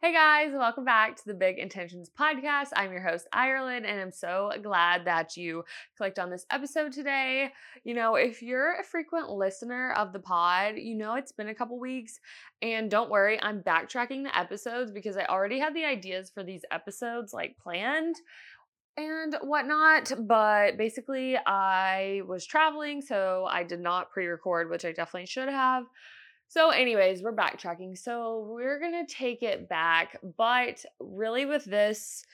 Hey guys, welcome back to the Big Intentions podcast. I'm your host, Iralyn, and I'm so glad that you clicked on this episode today. You know, if you're a frequent listener of the pod, you know it's been a couple weeks, and don't worry, I'm backtracking the episodes because I already had the ideas for these episodes like planned and whatnot. But basically, I was traveling, so I did not pre record, which I definitely should have. So, anyways, we're backtracking. So, we're going to take it back. But really, with this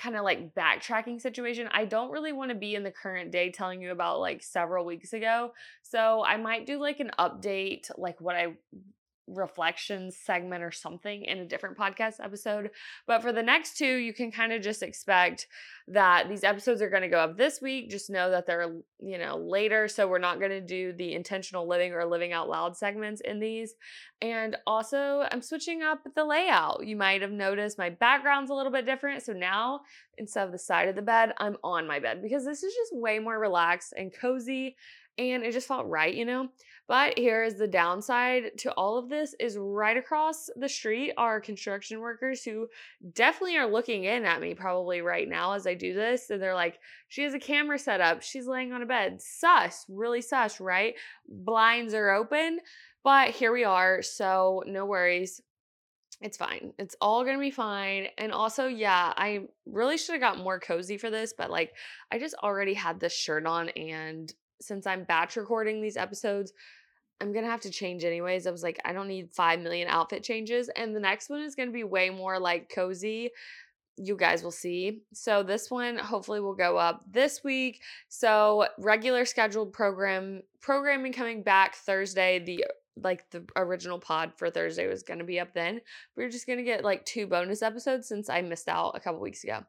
kind of like backtracking situation, I don't really want to be in the current day telling you about like several weeks ago. So, I might do like an update, like what I reflections segment or something in a different podcast episode. But for the next two, you can kind of just expect that these episodes are going to go up this week. Just know that they're, you know, later. So we're not going to do the intentional living or living out loud segments in these. And also, I'm switching up the layout. You might have noticed my background's a little bit different. So now instead of the side of the bed, I'm on my bed because this is just way more relaxed and cozy and it just felt right, you know? But here is the downside to all of this is right across the street are construction workers who definitely are looking in at me probably right now as I do this. And they're like, she has a camera set up. She's laying on a bed. Sus, really sus, right? Blinds are open. But here we are. So no worries. It's fine. It's all gonna be fine. And also, yeah, I really should have got more cozy for this, but like I just already had this shirt on and since I'm batch recording these episodes, I'm gonna have to change anyways. I was like, I don't need five million outfit changes. And the next one is gonna be way more like cozy. You guys will see. So this one hopefully will go up this week. So regular scheduled program programming coming back Thursday. The like the original pod for Thursday was going to be up then. We are just going to get like two bonus episodes since I missed out a couple weeks ago.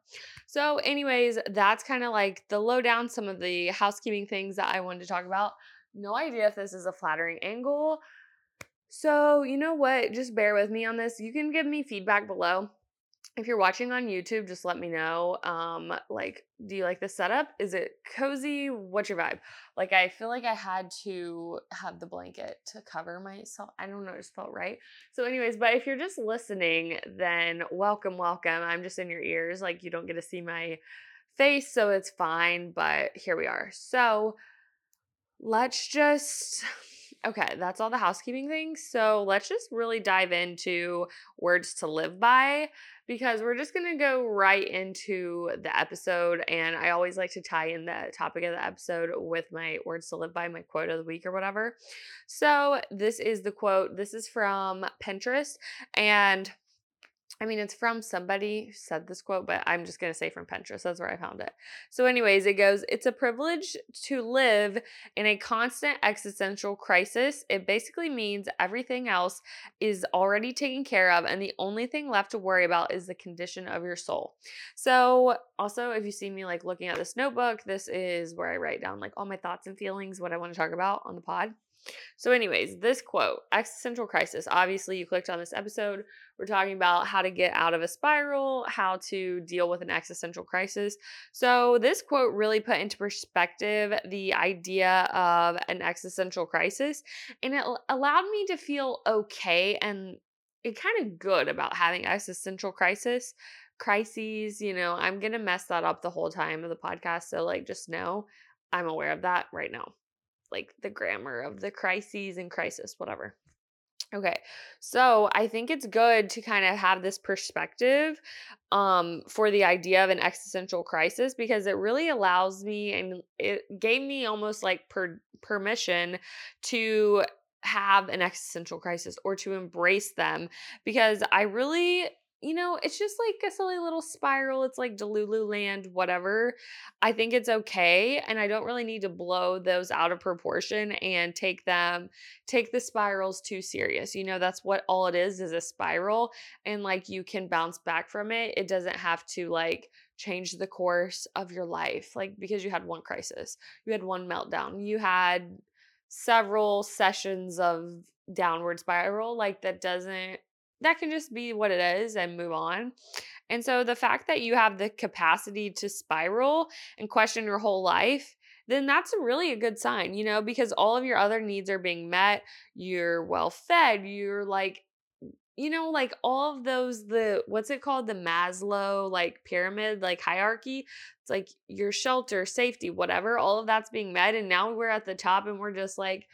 So, anyways, that's kind of like the lowdown, some of the housekeeping things that I wanted to talk about. No idea if this is a flattering angle. So, you know what? Just bear with me on this. You can give me feedback below if you're watching on YouTube, just let me know. Um, like, do you like the setup? Is it cozy? What's your vibe? Like, I feel like I had to have the blanket to cover myself. I don't know, it just felt right. So, anyways, but if you're just listening, then welcome, welcome. I'm just in your ears. Like, you don't get to see my face, so it's fine. But here we are. So, let's just Okay, that's all the housekeeping things. So let's just really dive into words to live by because we're just going to go right into the episode. And I always like to tie in the topic of the episode with my words to live by, my quote of the week or whatever. So this is the quote. This is from Pinterest. And I mean, it's from somebody who said this quote, but I'm just going to say from Pinterest. That's where I found it. So, anyways, it goes It's a privilege to live in a constant existential crisis. It basically means everything else is already taken care of, and the only thing left to worry about is the condition of your soul. So, also, if you see me like looking at this notebook, this is where I write down like all my thoughts and feelings, what I want to talk about on the pod. So, anyways, this quote, existential crisis. Obviously, you clicked on this episode. We're talking about how to get out of a spiral, how to deal with an existential crisis. So, this quote really put into perspective the idea of an existential crisis, and it allowed me to feel okay and it kind of good about having existential crisis crises you know i'm gonna mess that up the whole time of the podcast so like just know i'm aware of that right now like the grammar of the crises and crisis, whatever. Okay. So I think it's good to kind of have this perspective um, for the idea of an existential crisis because it really allows me and it gave me almost like per- permission to have an existential crisis or to embrace them because I really you know, it's just like a silly little spiral. It's like Delulu land, whatever. I think it's okay. And I don't really need to blow those out of proportion and take them, take the spirals too serious. You know, that's what all it is, is a spiral. And like you can bounce back from it. It doesn't have to like change the course of your life. Like because you had one crisis, you had one meltdown, you had several sessions of downward spiral. Like that doesn't that can just be what it is and move on. And so the fact that you have the capacity to spiral and question your whole life, then that's really a good sign, you know, because all of your other needs are being met. You're well fed. You're like you know, like all of those, the what's it called? The Maslow like pyramid, like hierarchy. It's like your shelter, safety, whatever, all of that's being met. And now we're at the top and we're just like,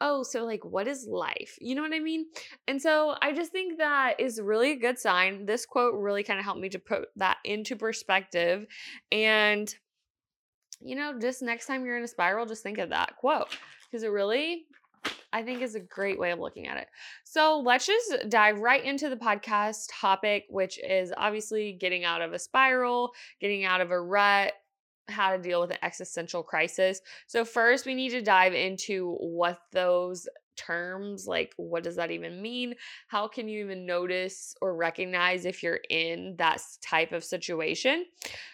oh, so like what is life? You know what I mean? And so I just think that is really a good sign. This quote really kind of helped me to put that into perspective. And, you know, just next time you're in a spiral, just think of that quote because it really I think is a great way of looking at it. So let's just dive right into the podcast topic, which is obviously getting out of a spiral, getting out of a rut, how to deal with an existential crisis. So, first, we need to dive into what those terms like what does that even mean? How can you even notice or recognize if you're in that type of situation?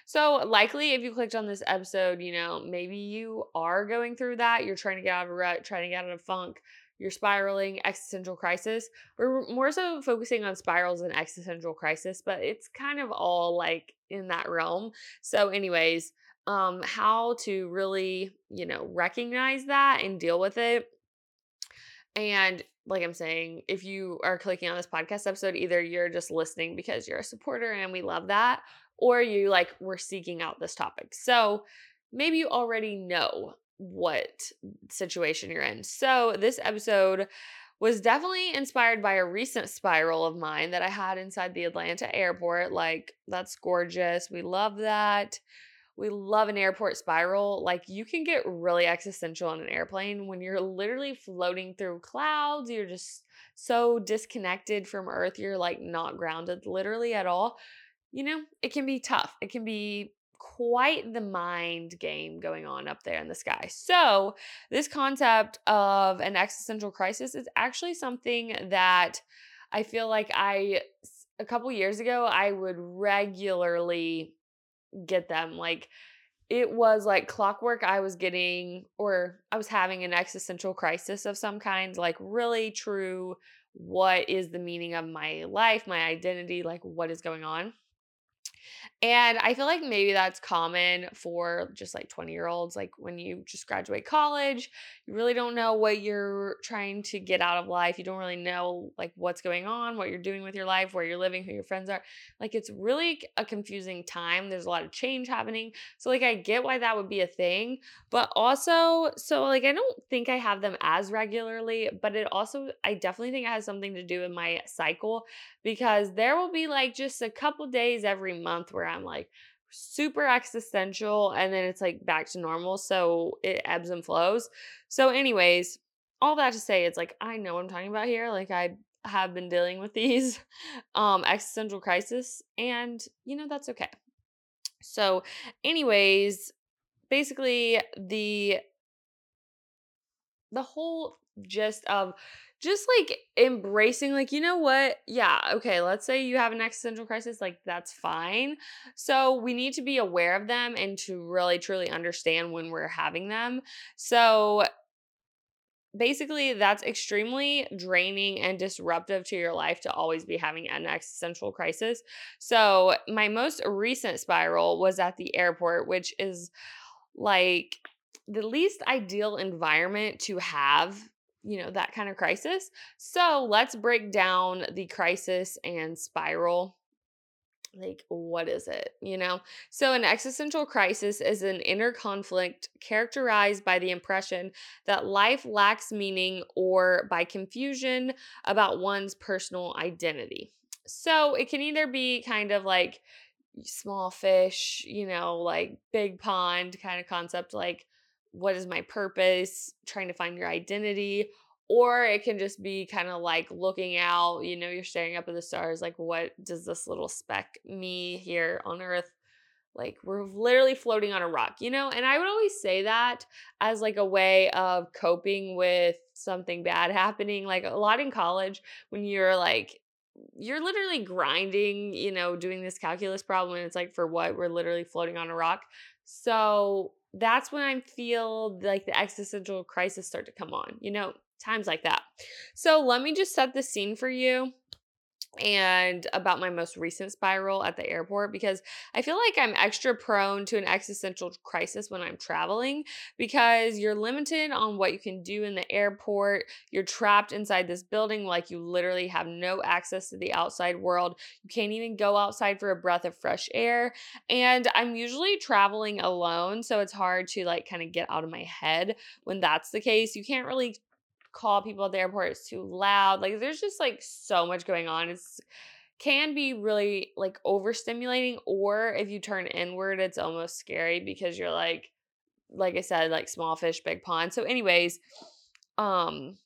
So likely if you clicked on this episode you know maybe you are going through that you're trying to get out of a rut trying to get out of funk you're spiraling existential crisis we're more so focusing on spirals and existential crisis but it's kind of all like in that realm. So anyways um how to really you know recognize that and deal with it and like I'm saying, if you are clicking on this podcast episode, either you're just listening because you're a supporter and we love that, or you like we're seeking out this topic. So maybe you already know what situation you're in. So this episode was definitely inspired by a recent spiral of mine that I had inside the Atlanta airport. Like, that's gorgeous. We love that. We love an airport spiral. Like you can get really existential on an airplane when you're literally floating through clouds. You're just so disconnected from Earth. You're like not grounded literally at all. You know, it can be tough. It can be quite the mind game going on up there in the sky. So, this concept of an existential crisis is actually something that I feel like I a couple years ago I would regularly get them. Like it was like clockwork. I was getting, or I was having an existential crisis of some kind, like really true. What is the meaning of my life, my identity? Like, what is going on? And I feel like maybe that's common for just like 20 year olds. Like when you just graduate college, you really don't know what you're trying to get out of life. You don't really know like what's going on, what you're doing with your life, where you're living, who your friends are. Like it's really a confusing time. There's a lot of change happening. So, like, I get why that would be a thing. But also, so like, I don't think I have them as regularly, but it also, I definitely think it has something to do with my cycle because there will be like just a couple days every month where I'm like super existential and then it's like back to normal. So it ebbs and flows. So, anyways, all that to say, it's like I know what I'm talking about here. Like I have been dealing with these um existential crisis and you know that's okay. So, anyways, basically the the whole gist of um, just like embracing like you know what? Yeah okay let's say you have an existential crisis like that's fine. So we need to be aware of them and to really truly understand when we're having them. So basically that's extremely draining and disruptive to your life to always be having an existential crisis. So my most recent spiral was at the airport which is like the least ideal environment to have you know, that kind of crisis. So let's break down the crisis and spiral. Like, what is it? You know? So, an existential crisis is an inner conflict characterized by the impression that life lacks meaning or by confusion about one's personal identity. So, it can either be kind of like small fish, you know, like big pond kind of concept, like what is my purpose, trying to find your identity, or it can just be kind of like looking out, you know, you're staring up at the stars, like, what does this little speck, me here on earth, like, we're literally floating on a rock, you know? And I would always say that as like a way of coping with something bad happening. Like, a lot in college, when you're like, you're literally grinding, you know, doing this calculus problem, and it's like, for what? We're literally floating on a rock. So, that's when I feel like the existential crisis start to come on, you know, times like that. So let me just set the scene for you. And about my most recent spiral at the airport because I feel like I'm extra prone to an existential crisis when I'm traveling because you're limited on what you can do in the airport. You're trapped inside this building, like you literally have no access to the outside world. You can't even go outside for a breath of fresh air. And I'm usually traveling alone, so it's hard to like kind of get out of my head when that's the case. You can't really call people at the airport it's too loud like there's just like so much going on it's can be really like overstimulating or if you turn inward it's almost scary because you're like like i said like small fish big pond so anyways um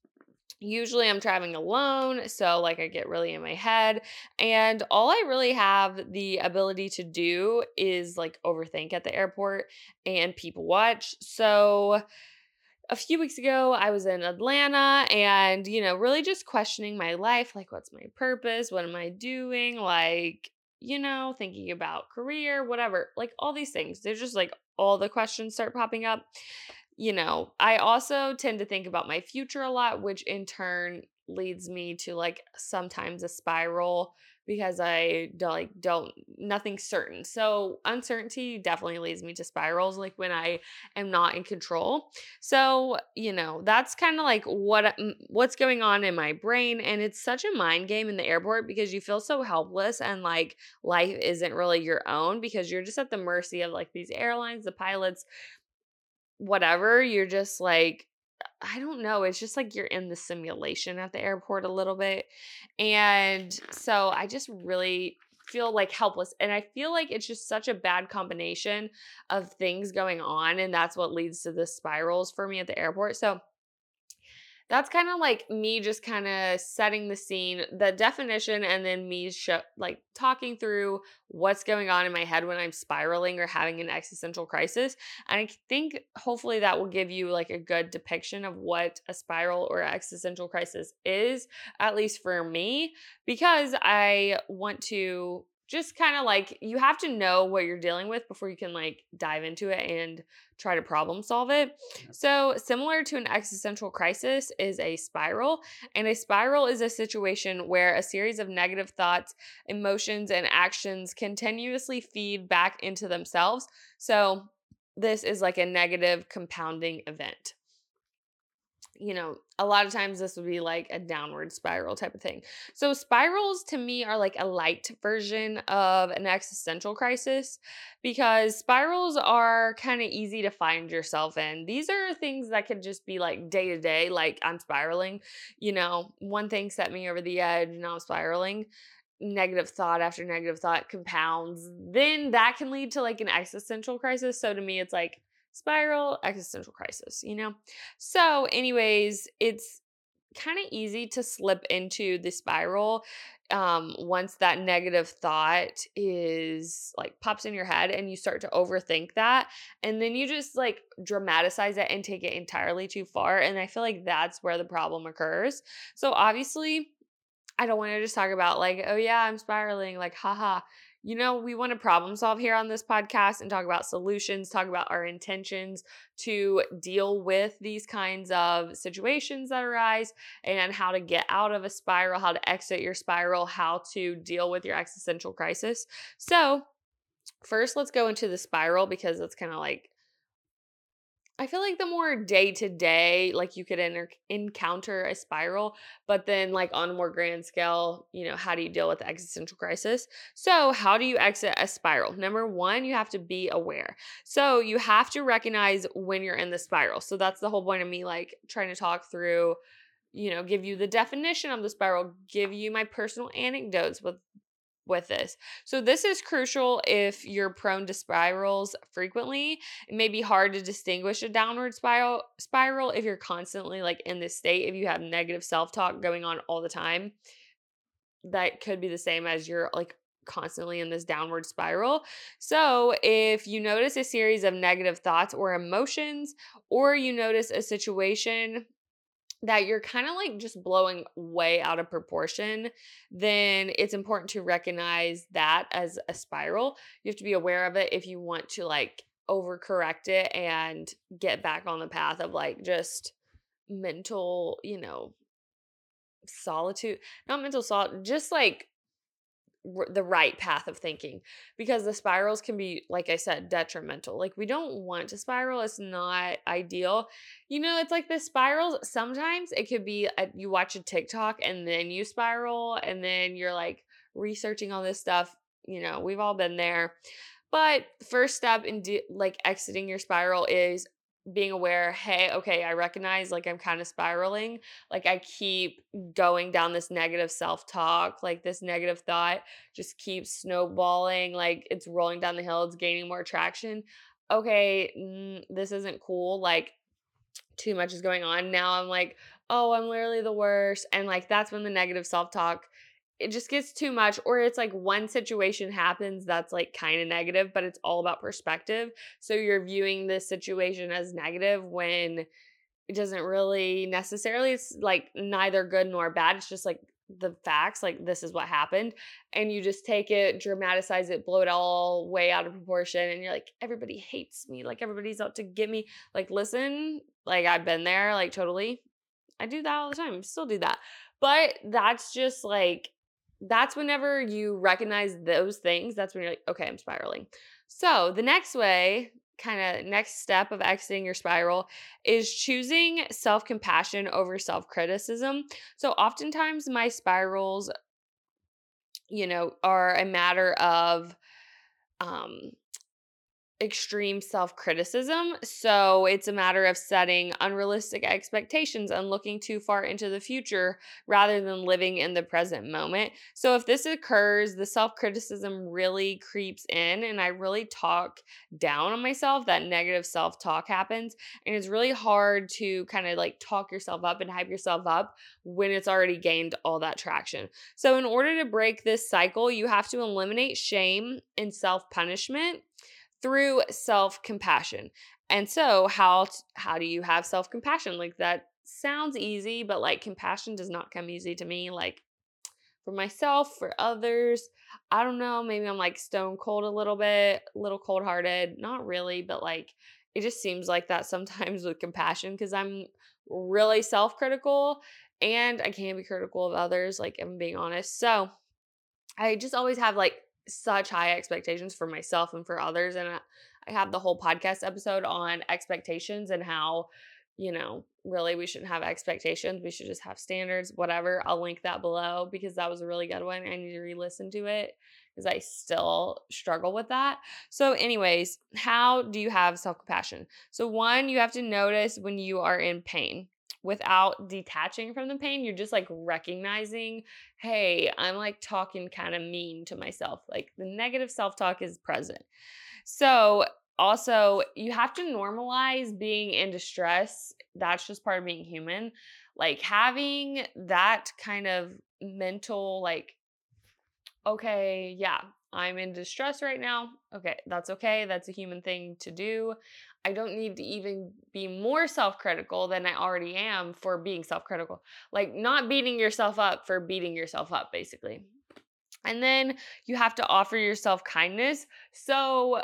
usually i'm traveling alone so like i get really in my head and all i really have the ability to do is like overthink at the airport and people watch so a few weeks ago, I was in Atlanta and, you know, really just questioning my life like, what's my purpose? What am I doing? Like, you know, thinking about career, whatever, like all these things. There's just like all the questions start popping up. You know, I also tend to think about my future a lot, which in turn leads me to like sometimes a spiral because I don't like don't nothing certain. So uncertainty definitely leads me to spirals like when I am not in control. So, you know, that's kind of like what what's going on in my brain and it's such a mind game in the airport because you feel so helpless and like life isn't really your own because you're just at the mercy of like these airlines, the pilots, whatever. You're just like I don't know. It's just like you're in the simulation at the airport a little bit. And so I just really feel like helpless. And I feel like it's just such a bad combination of things going on. And that's what leads to the spirals for me at the airport. So that's kind of like me just kind of setting the scene, the definition, and then me like talking through what's going on in my head when I'm spiraling or having an existential crisis. And I think hopefully that will give you like a good depiction of what a spiral or existential crisis is, at least for me, because I want to just kind of like you have to know what you're dealing with before you can like dive into it and try to problem solve it. So, similar to an existential crisis is a spiral, and a spiral is a situation where a series of negative thoughts, emotions, and actions continuously feed back into themselves. So, this is like a negative compounding event you know, a lot of times this would be like a downward spiral type of thing. So, spirals to me are like a light version of an existential crisis because spirals are kind of easy to find yourself in. These are things that could just be like day to day, like I'm spiraling, you know, one thing set me over the edge, now I'm spiraling. Negative thought after negative thought compounds, then that can lead to like an existential crisis. So, to me, it's like, spiral, existential crisis, you know? So, anyways, it's kind of easy to slip into the spiral um once that negative thought is like pops in your head and you start to overthink that and then you just like dramatize it and take it entirely too far and i feel like that's where the problem occurs so obviously i don't want to just talk about like oh yeah i'm spiraling like haha you know, we want to problem solve here on this podcast and talk about solutions, talk about our intentions to deal with these kinds of situations that arise and how to get out of a spiral, how to exit your spiral, how to deal with your existential crisis. So, first, let's go into the spiral because it's kind of like I feel like the more day to day, like you could enter, encounter a spiral, but then like on a more grand scale, you know, how do you deal with the existential crisis? So, how do you exit a spiral? Number one, you have to be aware. So, you have to recognize when you're in the spiral. So, that's the whole point of me like trying to talk through you know, give you the definition of the spiral, give you my personal anecdotes with with this. So this is crucial if you're prone to spirals frequently. It may be hard to distinguish a downward spiral spiral if you're constantly like in this state if you have negative self-talk going on all the time. That could be the same as you're like constantly in this downward spiral. So, if you notice a series of negative thoughts or emotions or you notice a situation that you're kind of like just blowing way out of proportion, then it's important to recognize that as a spiral. You have to be aware of it if you want to like overcorrect it and get back on the path of like just mental, you know, solitude, not mental solitude, just like the right path of thinking because the spirals can be like i said detrimental like we don't want to spiral it's not ideal you know it's like the spirals sometimes it could be a, you watch a tiktok and then you spiral and then you're like researching all this stuff you know we've all been there but first step in de- like exiting your spiral is being aware, hey, okay, I recognize like I'm kind of spiraling. Like I keep going down this negative self talk, like this negative thought just keeps snowballing, like it's rolling down the hill, it's gaining more traction. Okay, mm, this isn't cool. Like too much is going on. Now I'm like, oh, I'm literally the worst. And like that's when the negative self talk it just gets too much or it's like one situation happens that's like kind of negative but it's all about perspective. So you're viewing this situation as negative when it doesn't really necessarily it's like neither good nor bad it's just like the facts like this is what happened and you just take it dramatize it blow it all way out of proportion and you're like everybody hates me like everybody's out to get me. Like listen like i've been there like totally. I do that all the time still do that but that's just like that's whenever you recognize those things, that's when you're like, okay, I'm spiraling. So the next way, kind of next step of exiting your spiral is choosing self compassion over self criticism. So oftentimes my spirals, you know, are a matter of, um, extreme self criticism. So it's a matter of setting unrealistic expectations and looking too far into the future rather than living in the present moment. So if this occurs, the self criticism really creeps in, and I really talk down on myself. That negative self talk happens. And it's really hard to kind of like talk yourself up and hype yourself up when it's already gained all that traction. So, in order to break this cycle, you have to eliminate shame and self punishment through self-compassion. And so how how do you have self-compassion? Like that sounds easy, but like compassion does not come easy to me like for myself, for others. I don't know, maybe I'm like stone cold a little bit, a little cold-hearted, not really, but like it just seems like that sometimes with compassion because I'm really self-critical and I can be critical of others, like I'm being honest. So I just always have like such high expectations for myself and for others. And I, have the whole podcast episode on expectations and how, you know, really we shouldn't have expectations. We should just have standards, whatever. I'll link that below because that was a really good one. I need to re listen to it because I still struggle with that. So, anyways, how do you have self compassion? So, one, you have to notice when you are in pain without detaching from the pain. You're just like recognizing, hey, I'm like talking kind of mean to myself. Like the negative self talk is present. So, also, you have to normalize being in distress. That's just part of being human. Like having that kind of mental, like, okay, yeah, I'm in distress right now. Okay, that's okay. That's a human thing to do. I don't need to even be more self critical than I already am for being self critical. Like, not beating yourself up for beating yourself up, basically. And then you have to offer yourself kindness. So,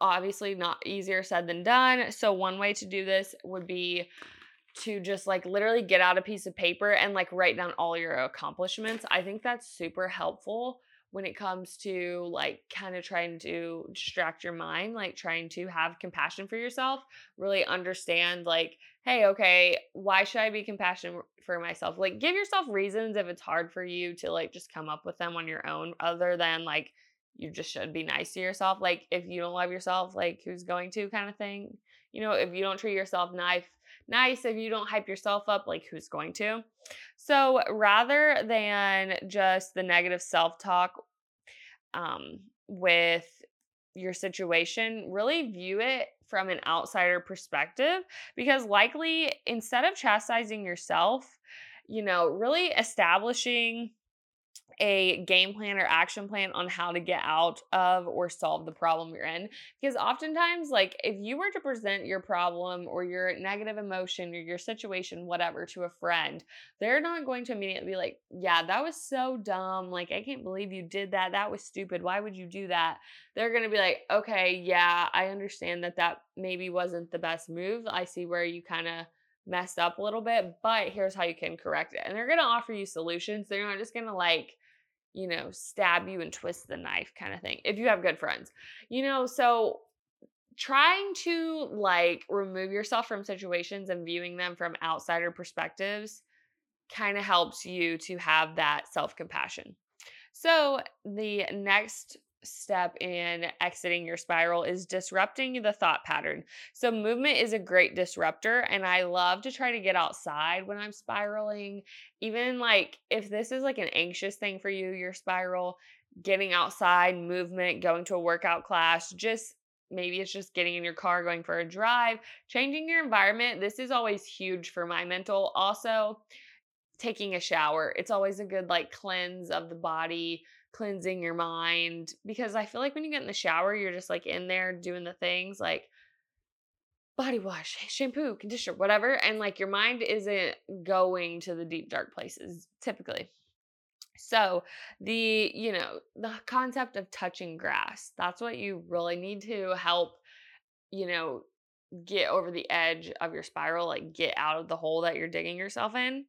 obviously, not easier said than done. So, one way to do this would be to just like literally get out a piece of paper and like write down all your accomplishments. I think that's super helpful when it comes to like kind of trying to distract your mind, like trying to have compassion for yourself, really understand like, hey, okay, why should I be compassionate for myself? Like give yourself reasons if it's hard for you to like just come up with them on your own other than like you just should be nice to yourself. Like if you don't love yourself, like who's going to kind of thing. You know, if you don't treat yourself nice, nice if you don't hype yourself up, like who's going to? So rather than just the negative self talk um, with your situation, really view it from an outsider perspective because likely instead of chastising yourself, you know, really establishing a game plan or action plan on how to get out of or solve the problem you're in. Because oftentimes, like, if you were to present your problem or your negative emotion or your situation, whatever, to a friend, they're not going to immediately be like, Yeah, that was so dumb. Like, I can't believe you did that. That was stupid. Why would you do that? They're going to be like, Okay, yeah, I understand that that maybe wasn't the best move. I see where you kind of messed up a little bit, but here's how you can correct it. And they're going to offer you solutions. They're not just going to like, you know, stab you and twist the knife kind of thing. If you have good friends, you know, so trying to like remove yourself from situations and viewing them from outsider perspectives kind of helps you to have that self compassion. So, the next step in exiting your spiral is disrupting the thought pattern. So, movement is a great disruptor, and I love to try to get outside when I'm spiraling. Even like if this is like an anxious thing for you, your spiral, getting outside, movement, going to a workout class, just maybe it's just getting in your car, going for a drive, changing your environment. This is always huge for my mental. Also, taking a shower. It's always a good like cleanse of the body cleansing your mind because I feel like when you get in the shower, you're just like in there doing the things like body wash, shampoo, conditioner, whatever. And like your mind isn't going to the deep, dark places typically. So, the, you know, the concept of touching grass, that's what you really need to help, you know, get over the edge of your spiral, like get out of the hole that you're digging yourself in.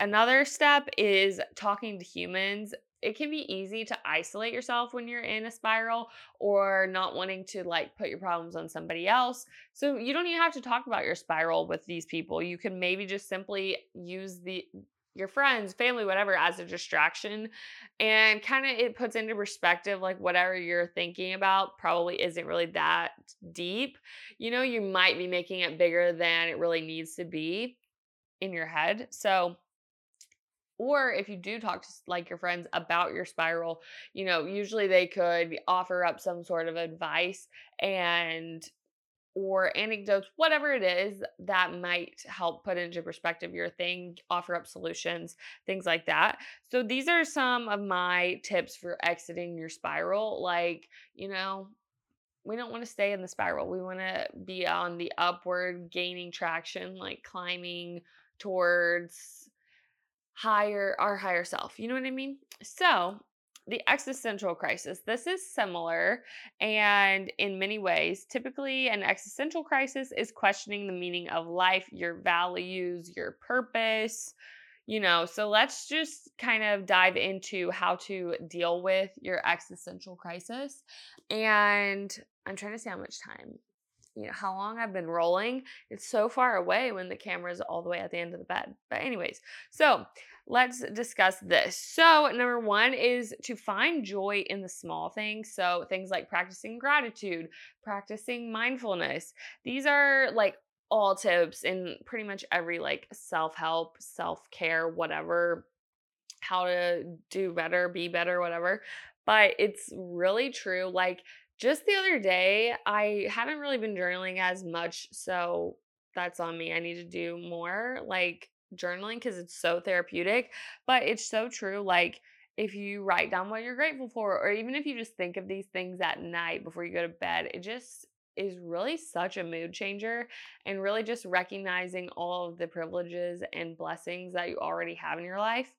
Another step is talking to humans it can be easy to isolate yourself when you're in a spiral or not wanting to like put your problems on somebody else. So you don't even have to talk about your spiral with these people. You can maybe just simply use the your friends, family, whatever as a distraction and kind of it puts into perspective like whatever you're thinking about probably isn't really that deep. You know, you might be making it bigger than it really needs to be in your head. So or if you do talk to like your friends about your spiral, you know, usually they could offer up some sort of advice and or anecdotes, whatever it is that might help put into perspective your thing, offer up solutions, things like that. So, these are some of my tips for exiting your spiral. Like, you know, we don't want to stay in the spiral. We want to be on the upward, gaining traction, like climbing towards higher our higher self. You know what I mean? So, the existential crisis. This is similar and in many ways, typically an existential crisis is questioning the meaning of life, your values, your purpose, you know. So let's just kind of dive into how to deal with your existential crisis. And I'm trying to see how much time you know how long I've been rolling. It's so far away when the camera is all the way at the end of the bed. But anyways, so let's discuss this. So, number 1 is to find joy in the small things. So, things like practicing gratitude, practicing mindfulness. These are like all tips in pretty much every like self-help, self-care, whatever how to do better, be better, whatever. But it's really true like just the other day, I haven't really been journaling as much, so that's on me. I need to do more like journaling because it's so therapeutic. But it's so true. Like, if you write down what you're grateful for, or even if you just think of these things at night before you go to bed, it just is really such a mood changer and really just recognizing all of the privileges and blessings that you already have in your life.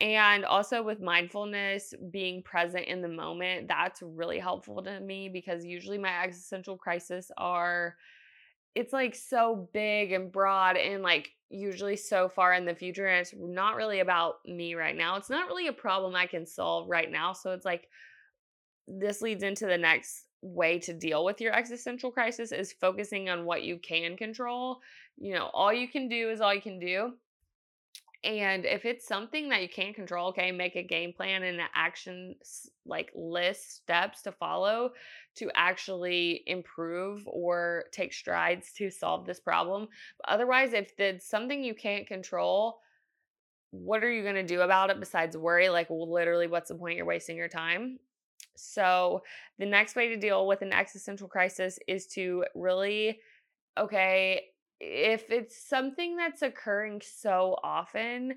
And also with mindfulness, being present in the moment, that's really helpful to me because usually my existential crisis are it's like so big and broad and like usually so far in the future and it's not really about me right now. It's not really a problem I can solve right now. So it's like this leads into the next way to deal with your existential crisis is focusing on what you can control. You know, all you can do is all you can do. And if it's something that you can't control, okay, make a game plan and an action like list steps to follow to actually improve or take strides to solve this problem. But otherwise, if it's something you can't control, what are you going to do about it besides worry? Like, well, literally, what's the point? You're wasting your time. So, the next way to deal with an existential crisis is to really, okay, if it's something that's occurring so often,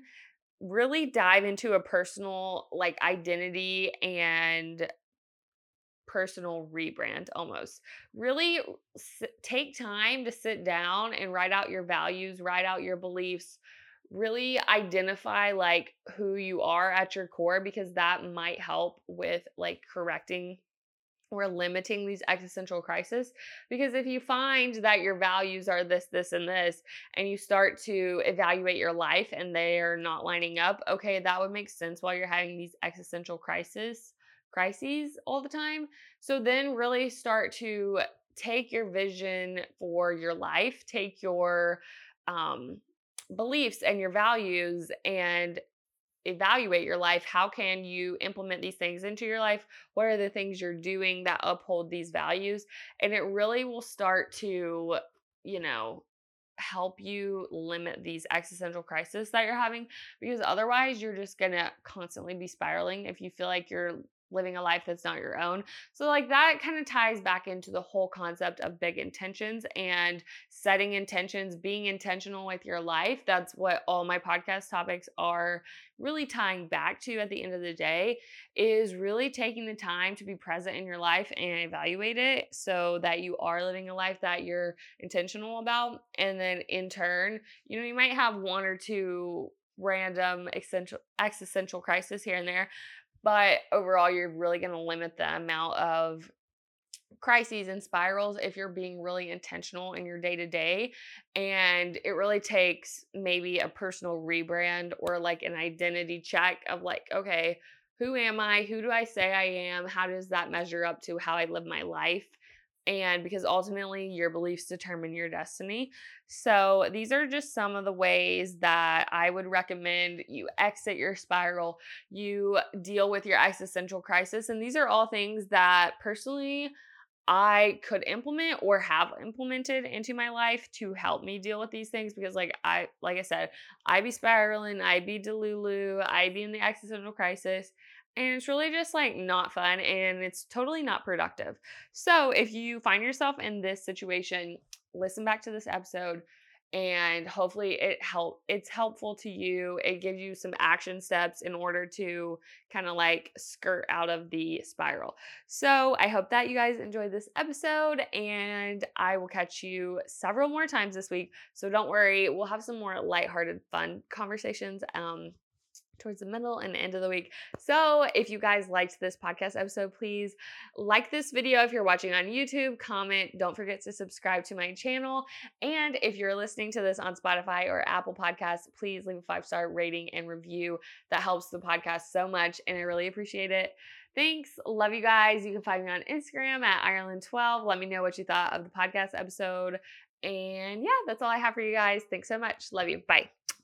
really dive into a personal like identity and personal rebrand almost. Really s- take time to sit down and write out your values, write out your beliefs, really identify like who you are at your core because that might help with like correcting we're limiting these existential crises because if you find that your values are this this and this and you start to evaluate your life and they're not lining up okay that would make sense while you're having these existential crises crises all the time. So then really start to take your vision for your life take your um beliefs and your values and evaluate your life. How can you implement these things into your life? What are the things you're doing that uphold these values? And it really will start to, you know, help you limit these existential crises that you're having because otherwise you're just going to constantly be spiraling if you feel like you're living a life that's not your own. So, like, that kind of ties back into the whole concept of big intentions and setting intentions, being intentional with your life. That's what all my podcast topics are really tying back to at the end of the day is really taking the time to be present in your life and evaluate it so that you are living a life that you're intentional about. And then in turn, you know, you might have one or two random existential crisis here and there but overall, you're really going to limit the amount of crises and spirals if you're being really intentional in your day to day. And it really takes maybe a personal rebrand or like an identity check of like, okay, who am I? Who do I say I am? How does that measure up to how I live my life? And because ultimately your beliefs determine your destiny. So, these are just some of the ways that I would recommend you exit your spiral, you deal with your existential crisis. And these are all things that personally I could implement or have implemented into my life to help me deal with these things because like I like I said, I be spiraling, I be delulu, I be in the existential crisis and it's really just like not fun and it's totally not productive. So, if you find yourself in this situation, listen back to this episode and hopefully it help it's helpful to you. It gives you some action steps in order to kind of like skirt out of the spiral. So, I hope that you guys enjoyed this episode and I will catch you several more times this week. So, don't worry, we'll have some more lighthearted fun conversations um towards the middle and end of the week. So, if you guys liked this podcast episode, please like this video if you're watching on YouTube, comment, don't forget to subscribe to my channel. And if you're listening to this on Spotify or Apple Podcasts, please leave a five star rating and review. That helps the podcast so much, and I really appreciate it. Thanks. Love you guys. You can find me on Instagram at Iralyn12. Let me know what you thought of the podcast episode. And yeah, that's all I have for you guys. Thanks so much. Love you. Bye.